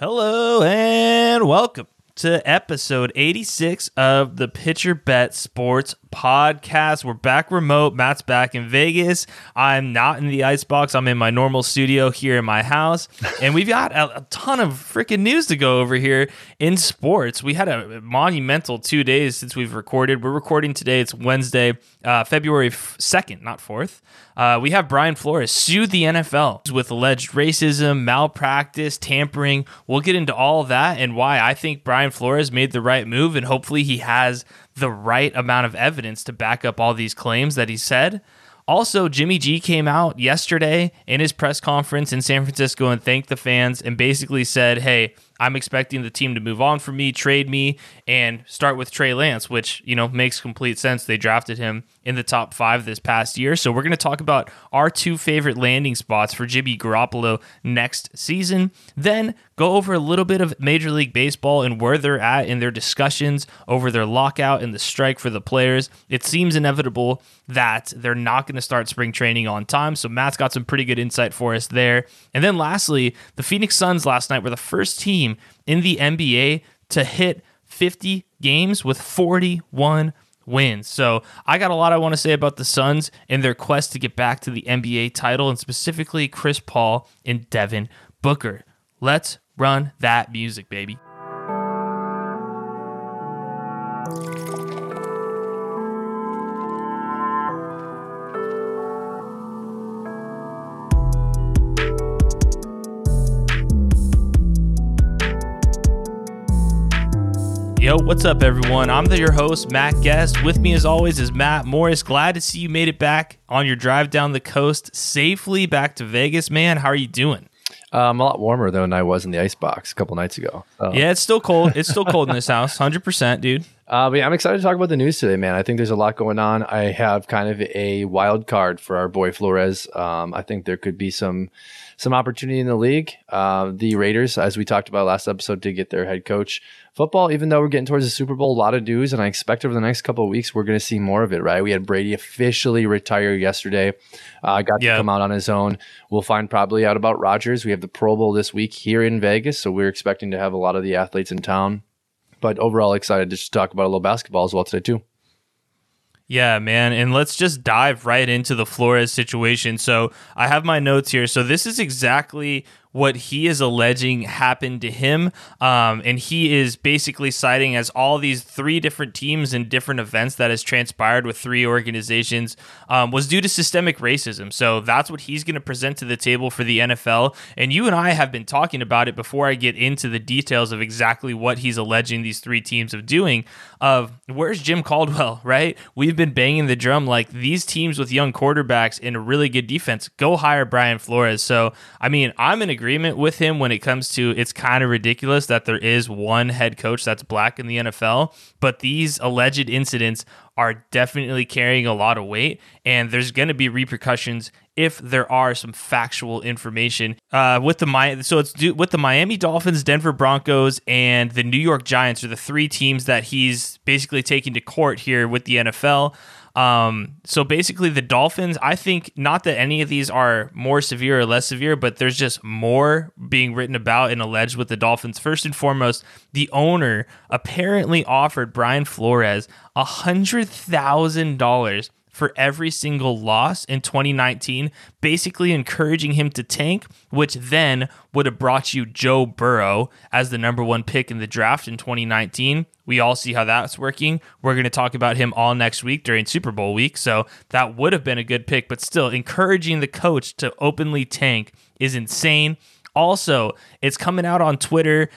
Hello and welcome to episode 86 of the Pitcher Bet Sports podcast. We're back remote. Matt's back in Vegas. I'm not in the icebox. I'm in my normal studio here in my house. And we've got a, a ton of freaking news to go over here in sports. We had a monumental two days since we've recorded. We're recording today. It's Wednesday, uh, February 2nd, not 4th. Uh, we have Brian Flores sue the NFL with alleged racism, malpractice, tampering. We'll get into all that and why I think Brian Flores made the right move, and hopefully he has the right amount of evidence to back up all these claims that he said. Also, Jimmy G came out yesterday in his press conference in San Francisco and thanked the fans and basically said, Hey, I'm expecting the team to move on from me, trade me, and start with Trey Lance, which, you know, makes complete sense. They drafted him in the top five this past year. So we're going to talk about our two favorite landing spots for Jimmy Garoppolo next season. Then go over a little bit of Major League Baseball and where they're at in their discussions over their lockout and the strike for the players. It seems inevitable that they're not going to start spring training on time. So Matt's got some pretty good insight for us there. And then lastly, the Phoenix Suns last night were the first team team in the NBA to hit 50 games with 41 wins. So I got a lot I want to say about the Suns and their quest to get back to the NBA title, and specifically Chris Paul and Devin Booker. Let's run that music, baby. Yo, what's up, everyone? I'm the, your host, Matt Guest. With me, as always, is Matt Morris. Glad to see you made it back on your drive down the coast safely back to Vegas, man. How are you doing? Um, I'm a lot warmer though than I was in the ice box a couple nights ago. So. Yeah, it's still cold. It's still cold in this house, hundred percent, dude. Uh, but yeah, I'm excited to talk about the news today, man. I think there's a lot going on. I have kind of a wild card for our boy Flores. Um, I think there could be some some opportunity in the league. Uh, the Raiders, as we talked about last episode, did get their head coach. Football, even though we're getting towards the Super Bowl, a lot of news, and I expect over the next couple of weeks we're going to see more of it. Right? We had Brady officially retire yesterday. Uh, got yeah. to come out on his own. We'll find probably out about Rodgers. We have the Pro Bowl this week here in Vegas, so we're expecting to have a lot of the athletes in town. But overall, excited to just talk about a little basketball as well today too. Yeah, man. And let's just dive right into the Flores situation. So I have my notes here. So this is exactly what he is alleging happened to him. Um, and he is basically citing as all these three different teams and different events that has transpired with three organizations um, was due to systemic racism. So that's what he's going to present to the table for the NFL. And you and I have been talking about it before I get into the details of exactly what he's alleging these three teams of doing. Of where's Jim Caldwell, right? We've been banging the drum like these teams with young quarterbacks and a really good defense. Go hire Brian Flores. So I mean, I'm in agreement with him when it comes to it's kind of ridiculous that there is one head coach that's black in the NFL, but these alleged incidents are definitely carrying a lot of weight, and there's going to be repercussions if there are some factual information uh, with the so it's with the Miami Dolphins, Denver Broncos, and the New York Giants are the three teams that he's basically taking to court here with the NFL. Um, so basically, the Dolphins, I think not that any of these are more severe or less severe, but there's just more being written about and alleged with the Dolphins. First and foremost, the owner apparently offered Brian Flores a $100,000 for every single loss in 2019, basically encouraging him to tank, which then would have brought you Joe Burrow as the number one pick in the draft in 2019. We all see how that's working. We're going to talk about him all next week during Super Bowl week. So that would have been a good pick, but still, encouraging the coach to openly tank is insane. Also, it's coming out on Twitter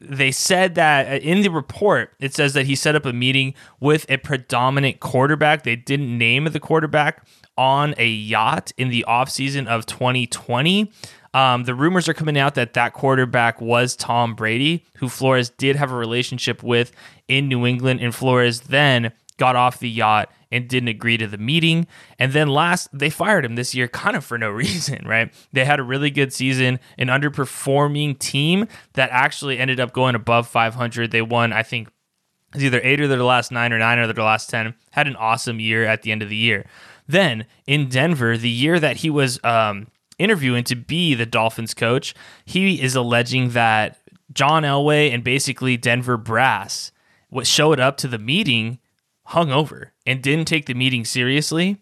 they said that uh, in the report it says that he set up a meeting with a predominant quarterback. They didn't name the quarterback on a yacht in the offseason of 2020 um, the rumors are coming out that that quarterback was tom brady who flores did have a relationship with in new england and flores then got off the yacht and didn't agree to the meeting. And then last, they fired him this year kind of for no reason, right? They had a really good season, an underperforming team that actually ended up going above 500. They won, I think, either eight or their last nine or nine or their last 10. Had an awesome year at the end of the year. Then in Denver, the year that he was um, interviewing to be the Dolphins coach, he is alleging that John Elway and basically Denver brass showed up to the meeting hungover and didn't take the meeting seriously.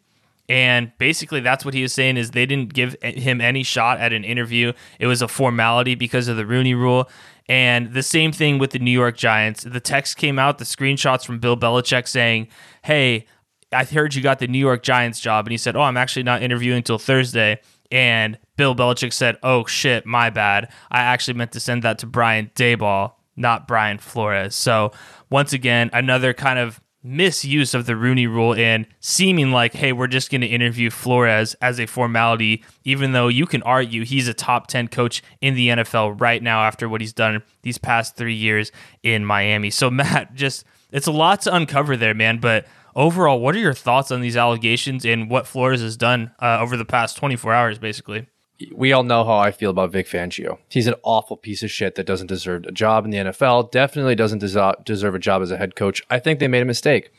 And basically, that's what he was saying is they didn't give him any shot at an interview. It was a formality because of the Rooney Rule. And the same thing with the New York Giants. The text came out, the screenshots from Bill Belichick saying, "Hey, I heard you got the New York Giants job," and he said, "Oh, I'm actually not interviewing until Thursday." And Bill Belichick said, "Oh shit, my bad. I actually meant to send that to Brian Daboll, not Brian Flores." So once again, another kind of misuse of the Rooney rule and seeming like, hey, we're just going to interview Flores as a formality, even though you can argue he's a top 10 coach in the NFL right now after what he's done these past three years in Miami. So, Matt, just it's a lot to uncover there, man. But overall, what are your thoughts on these allegations and what Flores has done uh, over the past 24 hours, basically? We all know how I feel about Vic Fangio. He's an awful piece of shit that doesn't deserve a job in the NFL. Definitely doesn't deserve a job as a head coach. I think they made a mistake.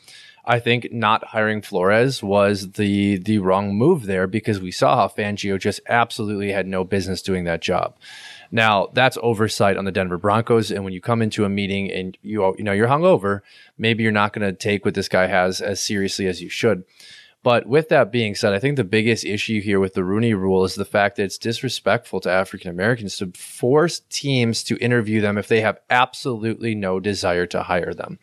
I think not hiring Flores was the the wrong move there because we saw how Fangio just absolutely had no business doing that job. Now that's oversight on the Denver Broncos, and when you come into a meeting and you you know you're hungover, maybe you're not going to take what this guy has as seriously as you should. But with that being said, I think the biggest issue here with the Rooney rule is the fact that it's disrespectful to African Americans to force teams to interview them if they have absolutely no desire to hire them.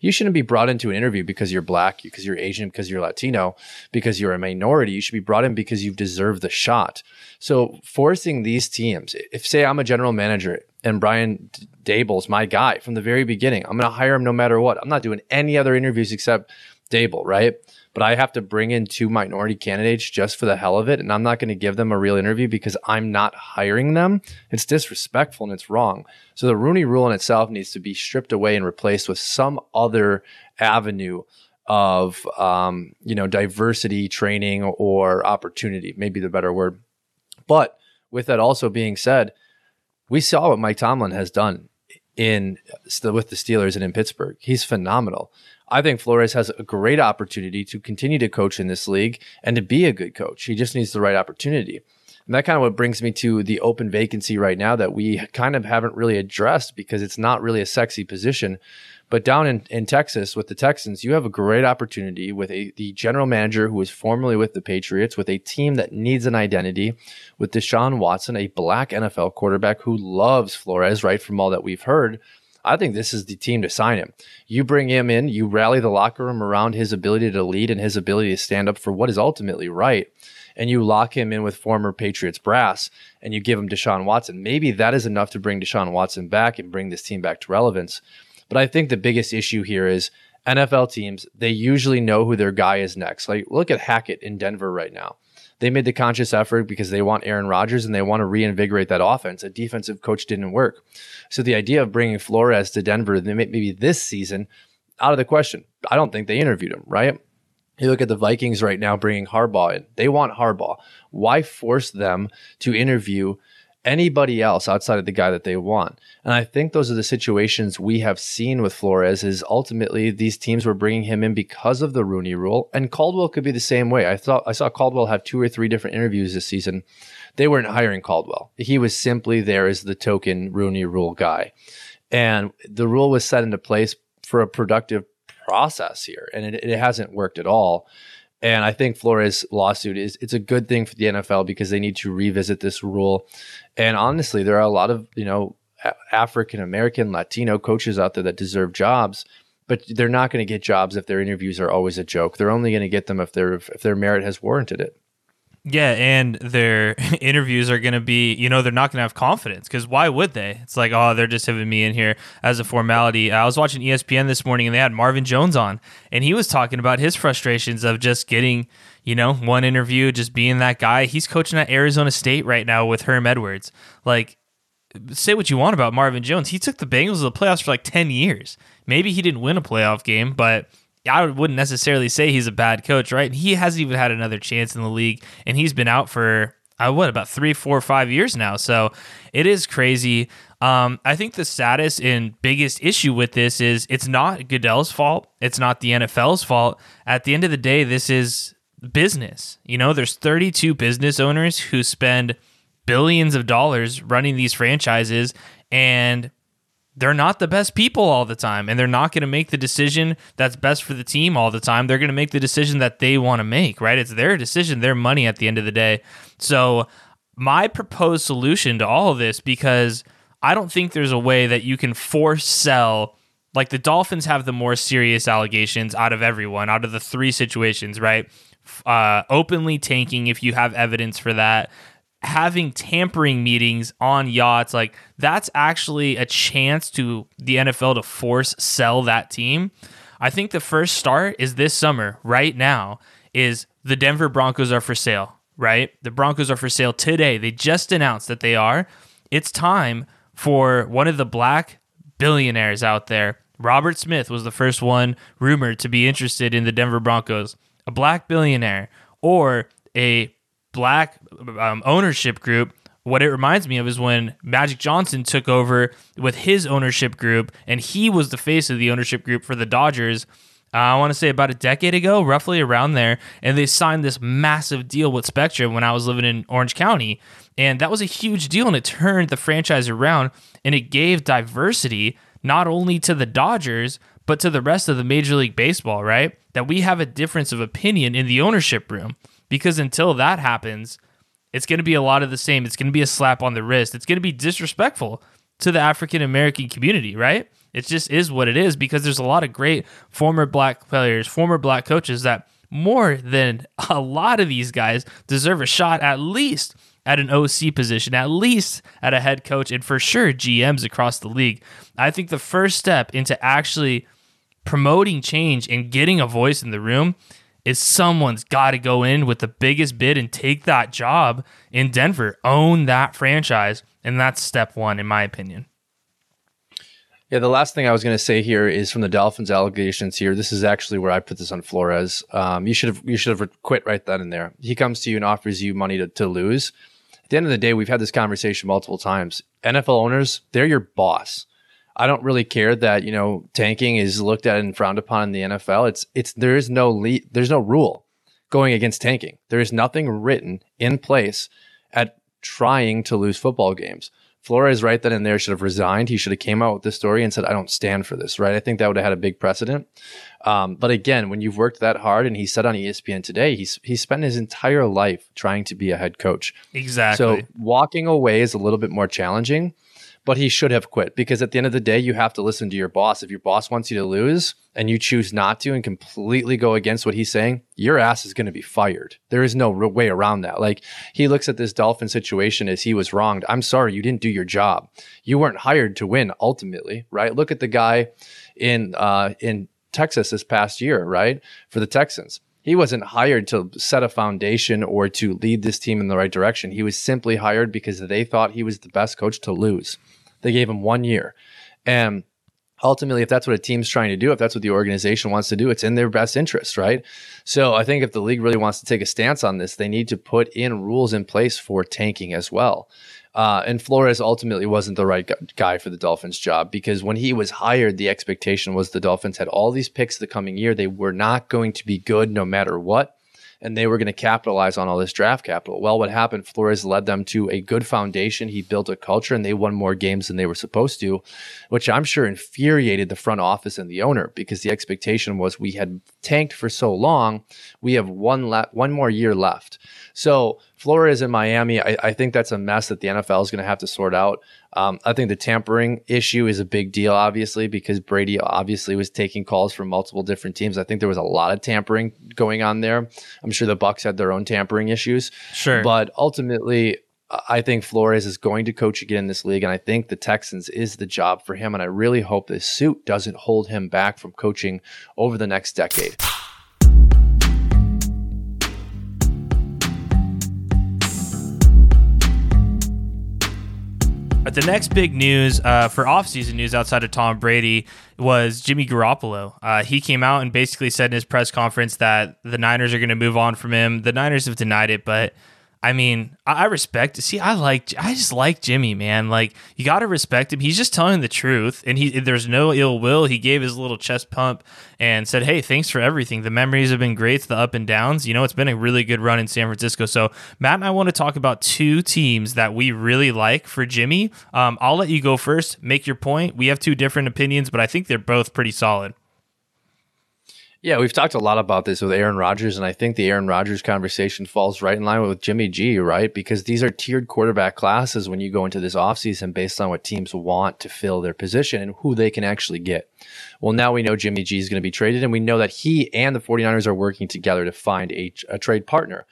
You shouldn't be brought into an interview because you're black, because you're Asian, because you're Latino, because you're a minority. You should be brought in because you've deserved the shot. So forcing these teams, if say I'm a general manager and Brian Daboll's my guy from the very beginning, I'm going to hire him no matter what. I'm not doing any other interviews except Daboll, right? But I have to bring in two minority candidates just for the hell of it. And I'm not going to give them a real interview because I'm not hiring them. It's disrespectful and it's wrong. So the Rooney rule in itself needs to be stripped away and replaced with some other avenue of, um, you know, diversity training or opportunity, maybe the better word. But with that also being said, we saw what Mike Tomlin has done in with the Steelers and in Pittsburgh. He's phenomenal. I think Flores has a great opportunity to continue to coach in this league and to be a good coach. He just needs the right opportunity. And that kind of what brings me to the open vacancy right now that we kind of haven't really addressed because it's not really a sexy position. But down in, in Texas with the Texans, you have a great opportunity with a the general manager who was formerly with the Patriots, with a team that needs an identity, with Deshaun Watson, a black NFL quarterback who loves Flores, right from all that we've heard. I think this is the team to sign him. You bring him in, you rally the locker room around his ability to lead and his ability to stand up for what is ultimately right. And you lock him in with former Patriots brass and you give him Deshaun Watson. Maybe that is enough to bring Deshaun Watson back and bring this team back to relevance. But I think the biggest issue here is NFL teams, they usually know who their guy is next. Like look at Hackett in Denver right now. They made the conscious effort because they want Aaron Rodgers and they want to reinvigorate that offense. A defensive coach didn't work. So the idea of bringing Flores to Denver, maybe this season, out of the question. I don't think they interviewed him, right? You look at the Vikings right now bringing Harbaugh in. They want Harbaugh. Why force them to interview anybody else outside of the guy that they want. And I think those are the situations we have seen with Flores is ultimately these teams were bringing him in because of the Rooney rule and Caldwell could be the same way. I thought I saw Caldwell have two or three different interviews this season. They weren't hiring Caldwell. He was simply there as the token Rooney rule guy. And the rule was set into place for a productive process here and it, it hasn't worked at all. And I think Flores' lawsuit is it's a good thing for the NFL because they need to revisit this rule. And honestly, there are a lot of you know African American, Latino coaches out there that deserve jobs, but they're not going to get jobs if their interviews are always a joke. They're only going to get them if their if their merit has warranted it. Yeah, and their interviews are going to be, you know, they're not going to have confidence because why would they? It's like, oh, they're just having me in here as a formality. I was watching ESPN this morning and they had Marvin Jones on, and he was talking about his frustrations of just getting, you know, one interview, just being that guy. He's coaching at Arizona State right now with Herm Edwards. Like, say what you want about Marvin Jones. He took the Bengals to the playoffs for like 10 years. Maybe he didn't win a playoff game, but I wouldn't necessarily say he's a bad coach, right? He hasn't even had another chance in the league, and he's been out for uh, what about three, four, five years now. So it is crazy. Um, I think the saddest and biggest issue with this is it's not Goodell's fault. It's not the NFL's fault. At the end of the day, this is business. You know, there's 32 business owners who spend billions of dollars running these franchises and they're not the best people all the time and they're not going to make the decision that's best for the team all the time. They're going to make the decision that they want to make, right? It's their decision, their money at the end of the day. So, my proposed solution to all of this because I don't think there's a way that you can force sell like the Dolphins have the more serious allegations out of everyone, out of the three situations, right? Uh, openly tanking if you have evidence for that, having tampering meetings on yachts, like that's actually a chance to the NFL to force sell that team. I think the first start is this summer, right now, is the Denver Broncos are for sale, right? The Broncos are for sale today. They just announced that they are. It's time for one of the black billionaires out there. Robert Smith was the first one rumored to be interested in the Denver Broncos, a black billionaire or a black um, ownership group. What it reminds me of is when Magic Johnson took over with his ownership group, and he was the face of the ownership group for the Dodgers. Uh, I want to say about a decade ago, roughly around there, and they signed this massive deal with Spectrum when I was living in Orange County, and that was a huge deal, and it turned the franchise around, and it gave diversity not only to the Dodgers but to the rest of the Major League Baseball, right? That we have a difference of opinion in the ownership room because until that happens, it's going to be a lot of the same. It's going to be a slap on the wrist. It's going to be disrespectful to the African American community, right? It just is what it is because there's a lot of great former black players, former black coaches that more than a lot of these guys deserve a shot at least at an OC position, at least at a head coach, and for sure GMs across the league. I think the first step into actually promoting change and getting a voice in the room is someone's got to go in with the biggest bid and take that job in Denver, own that franchise. And that's step one, in my opinion. Yeah, the last thing I was going to say here is from the Dolphins allegations here. This is actually where I put this on Flores. Um, you should have you should have quit right then and there. He comes to you and offers you money to, to lose. At the end of the day, we've had this conversation multiple times. NFL owners, they're your boss. I don't really care that you know tanking is looked at and frowned upon in the NFL. It's it's there is no le- there's no rule going against tanking. There is nothing written in place at trying to lose football games. Flores right then and there should have resigned. He should have came out with this story and said, "I don't stand for this." Right? I think that would have had a big precedent. Um, but again, when you've worked that hard, and he said on ESPN today, he's he spent his entire life trying to be a head coach. Exactly. So walking away is a little bit more challenging but he should have quit because at the end of the day, you have to listen to your boss. If your boss wants you to lose and you choose not to and completely go against what he's saying, your ass is going to be fired. There is no way around that. Like he looks at this Dolphin situation as he was wronged. I'm sorry, you didn't do your job. You weren't hired to win ultimately, right? Look at the guy in uh, in Texas this past year, right? For the Texans he wasn't hired to set a foundation or to lead this team in the right direction. He was simply hired because they thought he was the best coach to lose. They gave him one year. And ultimately, if that's what a team's trying to do, if that's what the organization wants to do, it's in their best interest, right? So I think if the league really wants to take a stance on this, they need to put in rules in place for tanking as well. Uh, and Flores ultimately wasn't the right guy for the Dolphins job because when he was hired, the expectation was the Dolphins had all these picks the coming year. They were not going to be good no matter what and they were going to capitalize on all this draft capital. Well, what happened? Flores led them to a good foundation. He built a culture, and they won more games than they were supposed to, which I'm sure infuriated the front office and the owner because the expectation was we had tanked for so long, we have one le- one more year left. So Flores in Miami, I, I, think that's a mess that the NFL is going to have to sort out. Um, I think the tampering issue is a big deal, obviously, because Brady obviously was taking calls from multiple different teams. I think there was a lot of tampering going on there. I'm sure the Bucs had their own tampering issues. Sure, but ultimately, I think Flores is going to coach again in this league, and I think the Texans is the job for him. And I really hope this suit doesn't hold him back from coaching over the next decade. The next big news uh, for offseason news outside of Tom Brady was Jimmy Garoppolo. Uh, he came out and basically said in his press conference that the Niners are going to move on from him. The Niners have denied it, but I mean, I, respect. See, I like, I just like Jimmy, man. Like, you got to respect him. He's just telling the truth, and he there's no ill will. He gave his little chest pump and said, "Hey, thanks for everything. The memories have been great. The up and downs. You know, it's been a really good run in San Francisco." So, Matt and I want to talk about two teams that we really like for Jimmy. Um, I'll let you go first. Make your point. We have two different opinions, but I think they're both pretty solid. Yeah, we've talked a lot about this with Aaron Rodgers, and I think the Aaron Rodgers conversation falls right in line with Jimmy G, right? Because these are tiered quarterback classes when you go into this offseason based on what teams want to fill their position and who they can actually get. Well, now we know Jimmy G is going to be traded, and we know that he and the 49ers are working together to find a, a trade partner.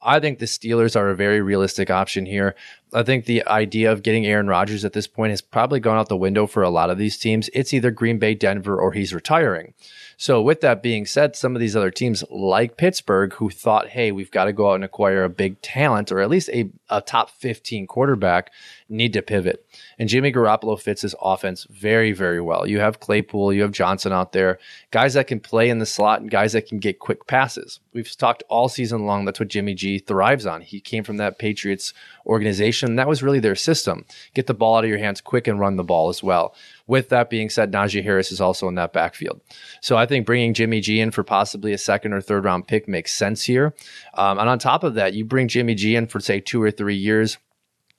I think the Steelers are a very realistic option here. I think the idea of getting Aaron Rodgers at this point has probably gone out the window for a lot of these teams. It's either Green Bay, Denver, or he's retiring. So, with that being said, some of these other teams like Pittsburgh, who thought, hey, we've got to go out and acquire a big talent or at least a, a top 15 quarterback, need to pivot. And Jimmy Garoppolo fits his offense very, very well. You have Claypool, you have Johnson out there, guys that can play in the slot and guys that can get quick passes. We've talked all season long. That's what Jimmy G thrives on. He came from that Patriots organization. That was really their system. Get the ball out of your hands quick and run the ball as well. With that being said, Najee Harris is also in that backfield. So I think bringing Jimmy G in for possibly a second or third round pick makes sense here. Um, and on top of that, you bring Jimmy G in for, say, two or three years.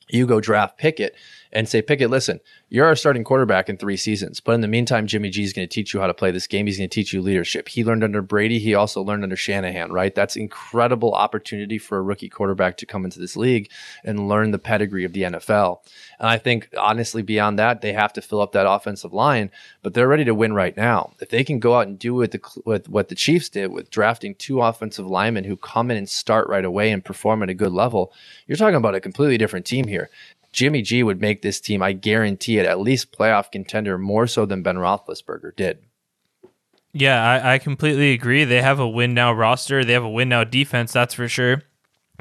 You go draft Pickett and say, Pickett, listen, you're our starting quarterback in three seasons. But in the meantime, Jimmy G is going to teach you how to play this game. He's going to teach you leadership. He learned under Brady. He also learned under Shanahan, right? That's incredible opportunity for a rookie quarterback to come into this league and learn the pedigree of the NFL. And I think, honestly, beyond that, they have to fill up that offensive line, but they're ready to win right now. If they can go out and do what the, with what the Chiefs did with drafting two offensive linemen who come in and start right away and perform at a good level, you're talking about a completely different team here. Jimmy G would make this team, I guarantee it, at least playoff contender more so than Ben Roethlisberger did. Yeah, I, I completely agree. They have a win now roster. They have a win now defense. That's for sure.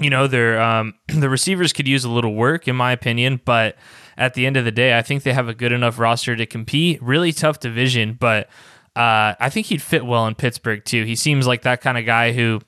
You know, their um, the receivers could use a little work, in my opinion, but at the end of the day, I think they have a good enough roster to compete. Really tough division, but uh, I think he'd fit well in Pittsburgh too. He seems like that kind of guy who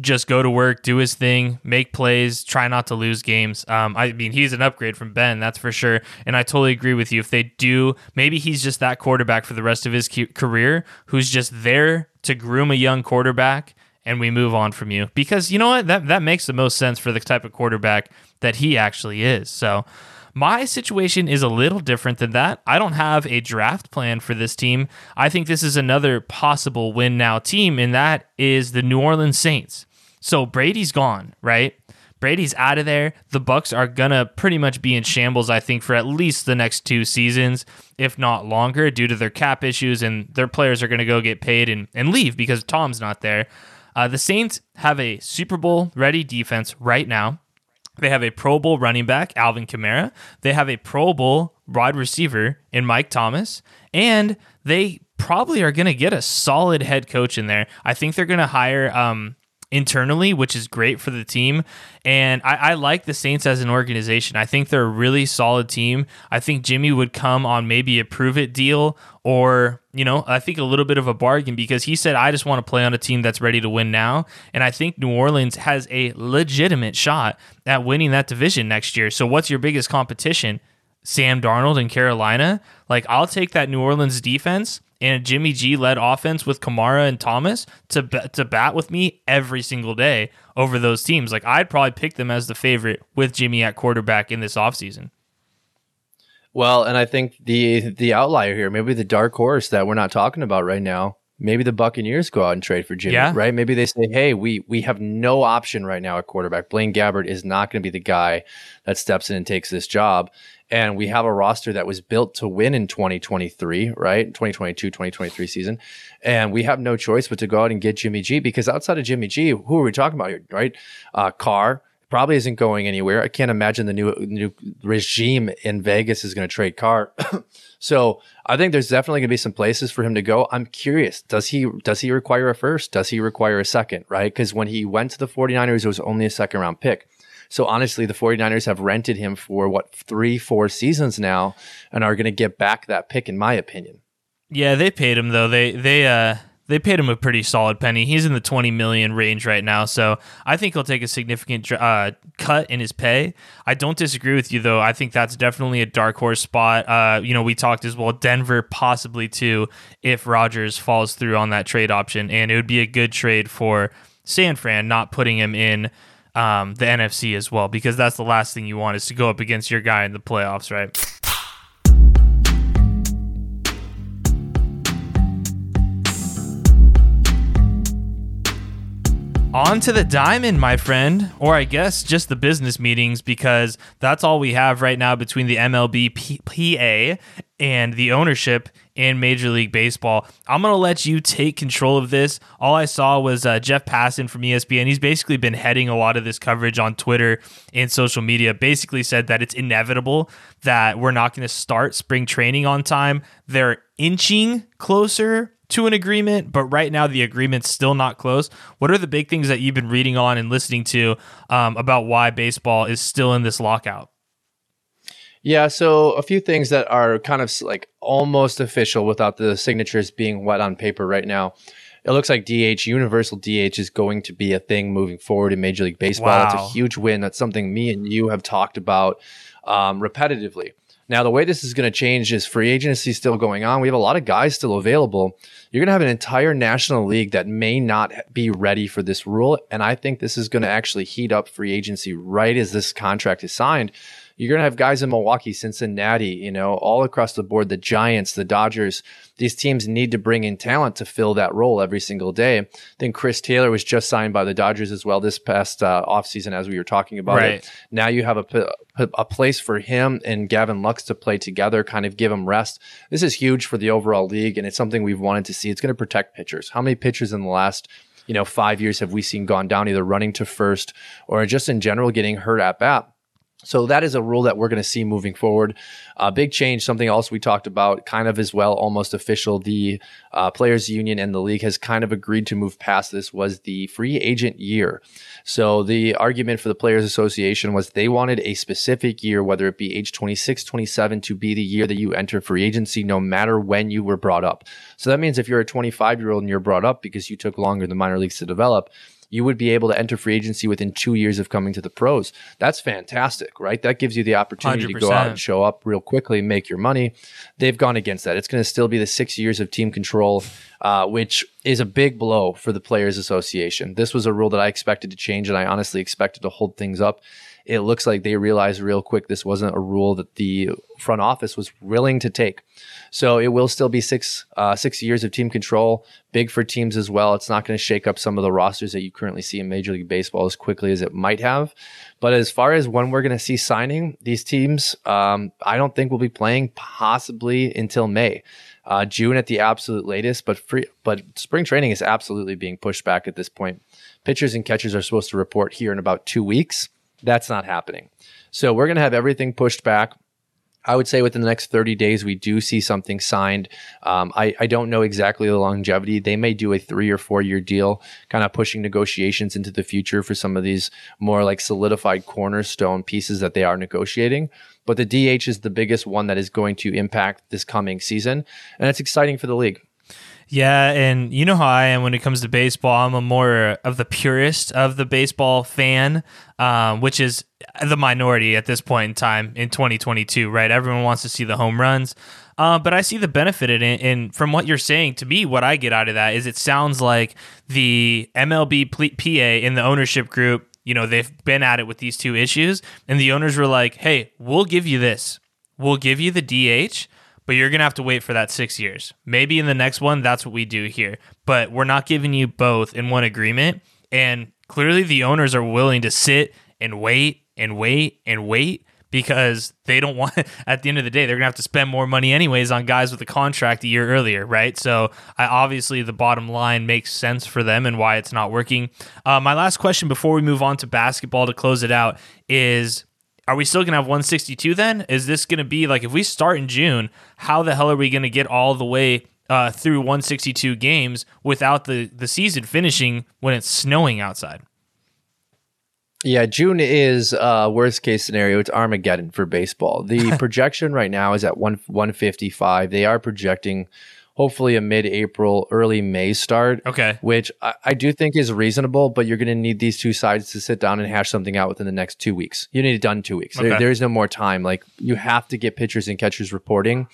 just go to work, do his thing, make plays, try not to lose games. Um, I mean, he's an upgrade from Ben, that's for sure. And I totally agree with you. If they do, maybe he's just that quarterback for the rest of his career who's just there to groom a young quarterback and we move on from you. Because you know what? That, that makes the most sense for the type of quarterback that he actually is. So, my situation is a little different than that. I don't have a draft plan for this team. I think this is another possible win now team, and that is the New Orleans Saints. So Brady's gone, right? Brady's out of there. The Bucs are gonna pretty much be in shambles, I think, for at least the next two seasons, if not longer, due to their cap issues, and their players are gonna go get paid and, and leave because Tom's not there. Uh, the Saints have a Super Bowl ready defense right now. They have a Pro Bowl running back, Alvin Kamara. They have a Pro Bowl wide receiver in Mike Thomas. And they probably are going to get a solid head coach in there. I think they're going to hire um, internally, which is great for the team. And I, I, like the Saints as an organization. I think they're a really solid team. I think Jimmy would come on maybe a prove it deal or, you know, I think a little bit of a bargain because he said, I just want to play on a team that's ready to win now. And I think New Orleans has a legitimate shot at winning that division next year. So what's your biggest competition? Sam Darnold in Carolina? Like, I'll take that New Orleans defense and Jimmy G led offense with Kamara and Thomas to to bat with me every single day over those teams. Like I'd probably pick them as the favorite with Jimmy at quarterback in this offseason. Well, and I think the the outlier here, maybe the dark horse that we're not talking about right now, maybe the Buccaneers go out and trade for Jimmy, yeah. right? Maybe they say, "Hey, we we have no option right now at quarterback. Blaine Gabbert is not going to be the guy that steps in and takes this job." and we have a roster that was built to win in 2023, right? 2022, 2023 season. And we have no choice but to go out and get Jimmy G because outside of Jimmy G, who are we talking about here, right? Uh, Carr probably isn't going anywhere. I can't imagine the new new regime in Vegas is going to trade Carr. so I think there's definitely going to be some places for him to go. I'm curious. Does he does he require a first? Does he require a second? Right? Because when he went to the 49ers, it was only a second round pick. So honestly, the 49ers have rented him for what, three, four seasons now and are going to get back that pick, in my opinion. Yeah, they paid him though. They, they, uh, they paid him a pretty solid penny. He's in the 20 million range right now, so I think he'll take a significant uh, cut in his pay. I don't disagree with you though. I think that's definitely a dark horse spot. Uh, you know, we talked as well Denver possibly too if Rodgers falls through on that trade option, and it would be a good trade for San Fran, not putting him in um, the NFC as well, because that's the last thing you want is to go up against your guy in the playoffs, right? On to the diamond, my friend, or I guess just the business meetings, because that's all we have right now between the MLB PA and the ownership in Major League Baseball. I'm going to let you take control of this. All I saw was uh, Jeff Passan from ESPN. He's basically been heading a lot of this coverage on Twitter and social media. Basically, said that it's inevitable that we're not going to start spring training on time. They're inching closer to an agreement, but right now the agreement's still not close. What are the big things that you've been reading on and listening to um, about why baseball is still in this lockout? Yeah, so a few things that are kind of like almost official without the signatures being wet on paper right now. It looks like DH, universal DH, is going to be a thing moving forward in Major League Baseball. Wow. That's a huge win. That's something me and you have talked about um, repetitively. Now, the way this is going to change is free agency still going on. We have a lot of guys still available. You're going to have an entire national league that may not be ready for this rule. And I think this is going to actually heat up free agency right as this contract is signed you're going to have guys in Milwaukee, Cincinnati, you know, all across the board, the Giants, the Dodgers. These teams need to bring in talent to fill that role every single day. Then Chris Taylor was just signed by the Dodgers as well this past uh, offseason, as we were talking about right. it. Now you have a, a place for him and Gavin Lux to play together, kind of give him rest. This is huge for the overall league, and it's something we've wanted to see. It's going to protect pitchers. How many pitchers in the last you know, five years have we seen gone down either running to first or just in general getting hurt at bat? So that is a rule that we're going to see moving forward. A uh, big change, something else we talked about, kind of as well, almost official. The uh, players' union and the league has kind of agreed to move past this. Was the free agent year? So the argument for the players' association was they wanted a specific year, whether it be age 26, 27, to be the year that you enter free agency, no matter when you were brought up. So that means if you're a 25 year old and you're brought up because you took longer than minor leagues to develop you would be able to enter free agency within two years of coming to the pros. That's fantastic, right? That gives you the opportunity 100%. to go out and show up real quickly, make your money. They've gone against that. It's going to still be the six years of team control, uh, which is a big blow for the Players Association. This was a rule that I expected to change, and I honestly expected to hold things up it looks like they realized real quick this wasn't a rule that the front office was willing to take. So it will still be six uh, six years of team control, big for teams as well. It's not going to shake up some of the rosters that you currently see in Major League Baseball as quickly as it might have. But as far as when we're going to see signing these teams, um, I don't think we'll be playing possibly until May. Uh, June at the absolute latest, but free, but spring training is absolutely being pushed back at this point. Pitchers and catchers are supposed to report here in about two weeks. That's not happening. So we're going to have everything pushed back. I would say within the next 30 days, we do see something signed. Um, I, I, don't know exactly the longevity. They may do a three or four year deal, kind of pushing negotiations into the future for some of these more like solidified cornerstone pieces that they are negotiating. But the DH is the biggest one that is going to impact this coming season. And it's exciting for the league. Yeah, and you know how I am when it comes to baseball. I'm a more of the purist of the baseball fan, um, which is the minority at this point in time in 2022, right? Everyone wants to see the home runs. Uh, but I see the benefit in it. And from what you're saying, to me, what I get out of that is it sounds like the MLB PA in the ownership group, you know, they've been at it with these two issues. And the owners were like, hey, we'll give you this. We'll give you the DH but you're going to have to wait for that six years. Maybe in the next one, that's what we do here. But we're not giving you both in one agreement. And clearly, the owners are willing to sit and wait and wait and wait because they don't want, at the end of the day, they're going to have to spend more money anyways on guys with a contract a year earlier, right? So, I obviously, the bottom line makes sense for them and why it's not working. Uh, my last question before we move on to basketball to close it out is are we still going to have 162 then? Is this going to be like if we start in June, how the hell are we going to get all the way uh, through 162 games without the, the season finishing when it's snowing outside? Yeah, June is uh, worst case scenario. It's Armageddon for baseball. The projection right now is at one 155. They are projecting hopefully a mid-April, early May start. Okay. Which I, I do think is reasonable, but you're going to need these two sides to sit down and hash something out within the next two weeks. You need it done in two weeks. There, there is no more time. Like you have to get pitchers and catchers reporting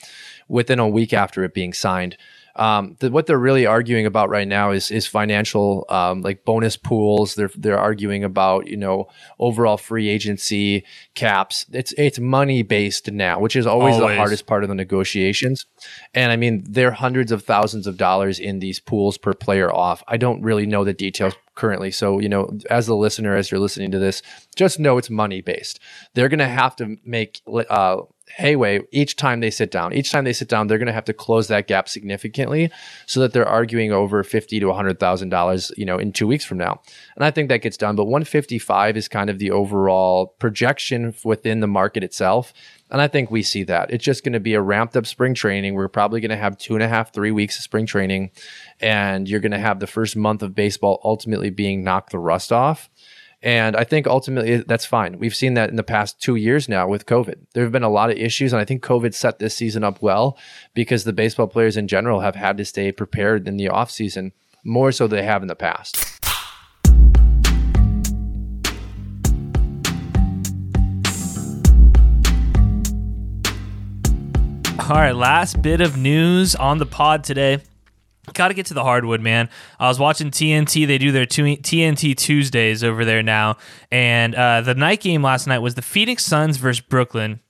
within a week after it being signed. Um, the, what they're really arguing about right now is is financial, um, like bonus pools. They're they're arguing about you know overall free agency caps. It's it's money based now, which is always, Always. the hardest part of the negotiations. And I mean, there are hundreds of thousands of dollars in these pools per player off. I don't really know the details currently. So, you know, as the listener, as you're listening to this, just know it's money based. They're going to have to make uh, hayway each time they sit down. Each time they sit down, they're going to have to close that gap significantly so that they're arguing over fifty to hundred thousand dollars, you know, in two weeks from now. And I think that gets done. But one fifty five is kind of the overall projection within the market itself. And I think we see that. It's just going to be a ramped up spring training. We're probably going to have two and a half, three weeks of spring training. And you're going to have the first month of baseball ultimately being knocked the rust off. And I think ultimately that's fine. We've seen that in the past two years now with COVID. There have been a lot of issues, and I think COVID set this season up well because the baseball players in general have had to stay prepared in the offseason more so than they have in the past. All right, last bit of news on the pod today. Got to get to the hardwood, man. I was watching TNT. They do their TNT Tuesdays over there now. And uh, the night game last night was the Phoenix Suns versus Brooklyn.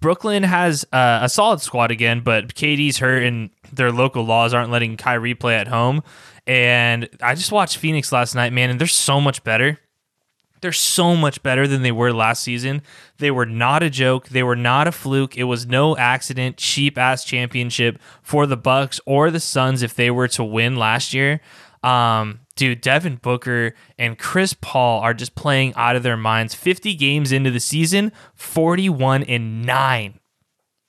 Brooklyn has uh, a solid squad again, but KD's hurt and their local laws aren't letting Kyrie play at home. And I just watched Phoenix last night, man, and they're so much better. They're so much better than they were last season. They were not a joke. They were not a fluke. It was no accident, cheap ass championship for the Bucks or the Suns if they were to win last year. Um, dude, Devin Booker and Chris Paul are just playing out of their minds. 50 games into the season, 41 and 9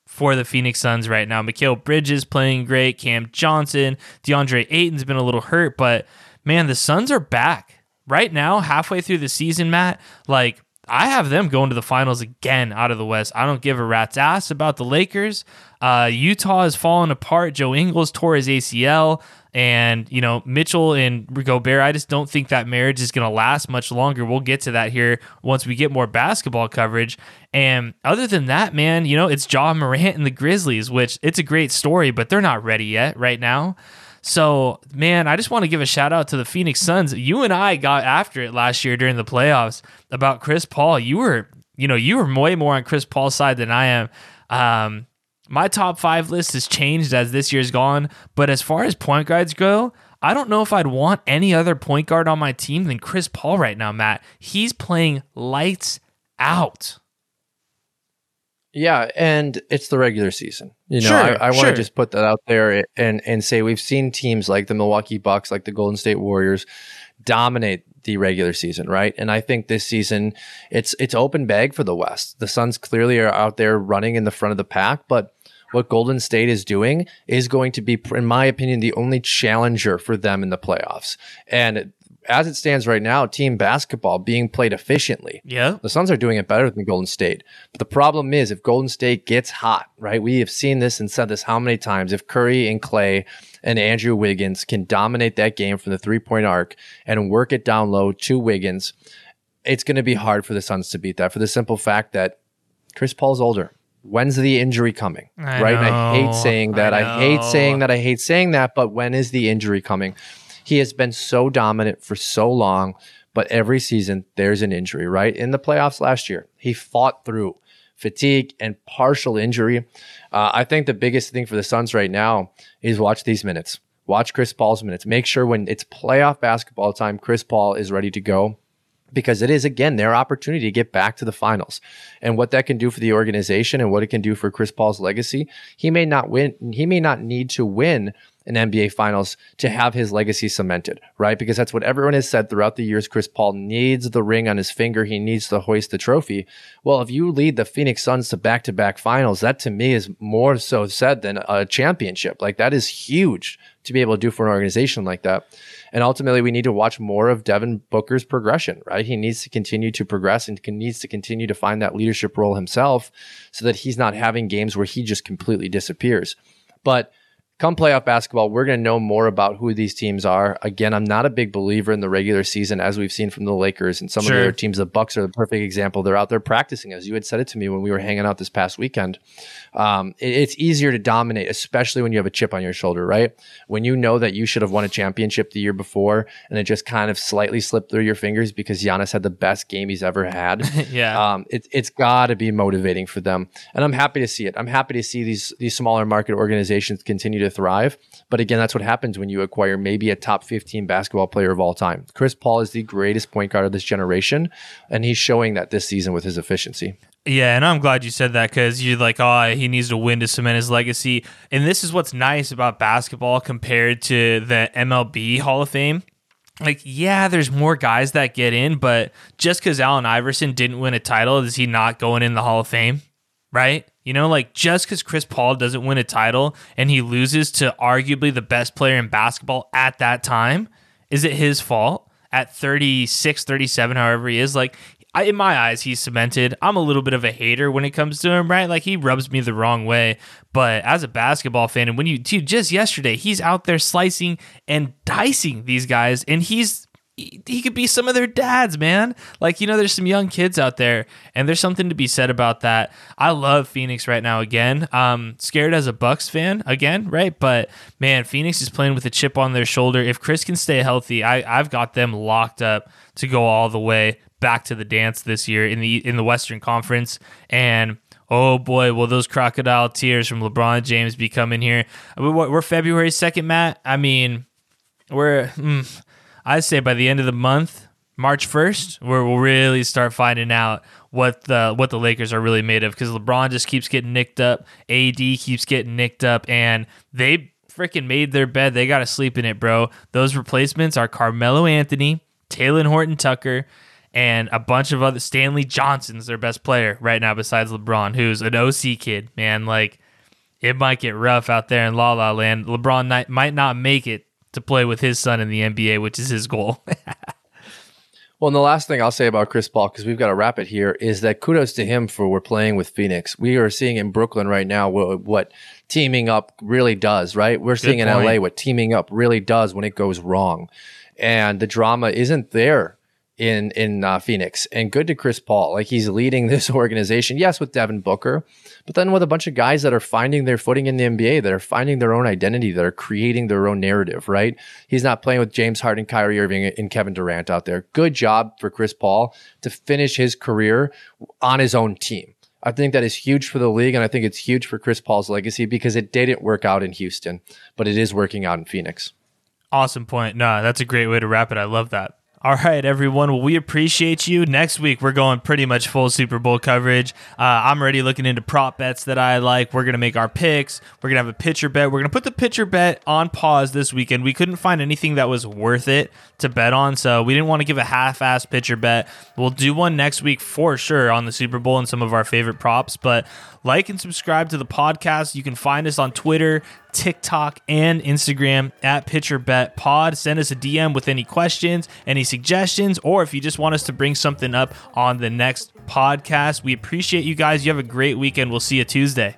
for the Phoenix Suns right now. Mikal Bridges playing great. Cam Johnson, DeAndre Ayton's been a little hurt, but man, the Suns are back. Right now, halfway through the season, Matt, like I have them going to the finals again out of the West. I don't give a rat's ass about the Lakers. Uh, Utah is falling apart. Joe Ingles tore his ACL. And, you know, Mitchell and Gobert, I just don't think that marriage is going to last much longer. We'll get to that here once we get more basketball coverage. And other than that, man, you know, it's Ja Morant and the Grizzlies, which it's a great story, but they're not ready yet right now. So, man, I just want to give a shout out to the Phoenix Suns. You and I got after it last year during the playoffs about Chris Paul. You were, you know, you were way more on Chris Paul's side than I am. Um, my top five list has changed as this year's gone, but as far as point guards go, I don't know if I'd want any other point guard on my team than Chris Paul right now, Matt. He's playing lights out. Yeah, and it's the regular season. You know, Sure, I, I want to sure. just put that out there and and say we've seen teams like the Milwaukee Bucks, like the Golden State Warriors, dominate the regular season, right? And I think this season it's it's open bag for the West. The Suns clearly are out there running in the front of the pack, but what Golden State is doing is going to be, in my opinion, the only challenger for them in the playoffs. And as it stands right now, team basketball being played efficiently. Yeah. The Suns are doing it better than Golden State. But the problem is if Golden State gets hot, right? We have seen this and said this how many times? If Curry and Clay and Andrew Wiggins can dominate that game from the three point arc and work it down low to Wiggins, it's going to be hard for the Suns to beat that for the simple fact that Chris Paul's older. When's the injury coming? I right? And I hate saying that. I I, hate saying that. I hate saying that. But when is the injury coming? He has been so dominant for so long, but every season there's an injury, right? In the playoffs last year, he fought through fatigue and partial injury. Uh, I think the biggest thing for the Suns right now is watch these minutes. Watch Chris Paul's minutes. Make sure when it's playoff basketball time, Chris Paul is ready to go because it is again their opportunity to get back to the finals and what that can do for the organization and what it can do for Chris Paul's legacy. He may not win, he may not need to win an NBA finals to have his legacy cemented, right? Because that's what everyone has said throughout the years. Chris Paul needs the ring on his finger. He needs to hoist the trophy. Well, if you lead the Phoenix Suns to back to back finals, that to me is more so said than a championship. Like that is huge to be able to do for an organization like that. And ultimately, we need to watch more of Devin Booker's progression, right? He needs to continue to progress and needs to continue to find that leadership role himself so that he's not having games where he just completely disappears. But come playoff basketball, we're going to know more about who these teams are. Again, I'm not a big believer in the regular season, as we've seen from the Lakers and some Sure. of the other teams. The Bucks are the perfect example. They're out there practicing, as you had said it to me when we were hanging out this past weekend. Um, it- it's easier to dominate, especially when you have a chip on your shoulder, right? When you know that you should have won a championship the year before, and it just kind of slightly slipped through your fingers because Giannis had the best game he's ever had. yeah. Um, it, it's got to be motivating for them, and I'm happy to see it. I'm happy to see these these smaller market organizations continue to thrive. But again, that's what happens when you acquire maybe a top 15 basketball player of all time. Chris Paul is the greatest point guard of this generation, and he's showing that this season with his efficiency. Yeah, and I'm glad you said that because you're like, oh, he needs to win to cement his legacy. And this is what's nice about basketball compared to the MLB Hall of Fame. Like, yeah, there's more guys that get in, but just because Allen Iverson didn't win a title, is he not going in the Hall of Fame? Right? You know, like just because Chris Paul doesn't win a title and he loses to arguably the best player in basketball at that time, is it his fault? At 36, 37, however he is, like I, in my eyes, he's cemented. I'm a little bit of a hater when it comes to him, right? Like he rubs me the wrong way. But as a basketball fan, and when you dude, just yesterday, he's out there slicing and dicing these guys, and he's he, could be some of their dads, man. Like you know, there's some young kids out there, and there's something to be said about that. I love Phoenix right now again. Um, scared as a Bucks fan again, right? But man, Phoenix is playing with a chip on their shoulder. If Chris can stay healthy, I I've got them locked up to go all the way back to the dance this year in the in the Western Conference and. Oh boy, will those crocodile tears from LeBron James be coming here? We're we're February 2nd, Matt. I mean, we're, mm, I'd say by the end of the month, March 1st, where we'll really start finding out what the what the Lakers are really made of because LeBron just keeps getting nicked up, AD keeps getting nicked up, and they freaking made their bed. They got to sleep in it, bro. Those replacements are Carmelo Anthony, Talen Horton-Tucker, and a bunch of other. Stanley Johnson's their best player right now, besides LeBron, who's an OC kid, man. Like it might get rough out there in La La Land. LeBron might not make it to play with his son in the NBA, which is his goal. Well, and the last thing I'll say about Chris Paul, because we've got to wrap it here, is that kudos to him for we're playing with Phoenix. We are seeing in Brooklyn right now what, what teaming up really does, right? We're seeing in. LA what teaming up really does when it goes wrong. And the drama isn't there in in uh, Phoenix. And good to Chris Paul. Like he's leading this organization, yes, with Devin Booker, but then with a bunch of guys that are finding their footing in the NBA, that are finding their own identity, that are creating their own narrative, right? He's not playing with James Harden, Kyrie Irving, and Kevin Durant out there. Good job for Chris Paul to finish his career on his own team. I think that is huge for the league, and I think it's huge for Chris Paul's legacy because it didn't work out in Houston, but it is working out in Phoenix. Awesome point. No, that's a great way to wrap it. I love that. All right, everyone. Well, we appreciate you. Next week, we're going pretty much full Super Bowl coverage. Uh, I'm already looking into prop bets that I like. We're going to make our picks. We're going to have a pitcher bet. We're going to put the pitcher bet on pause this weekend. We couldn't find anything that was worth it to bet on, so we didn't want to give a half ass pitcher bet. We'll do one next week for sure on the Super Bowl and some of our favorite props. But like and subscribe to the podcast. You can find us on Twitter, TikTok, and Instagram at Pitcher Bet Pod. Send us a DM with any questions, any suggestions, or if you just want us to bring something up on the next podcast. We appreciate you guys. You have a great weekend. We'll see you Tuesday.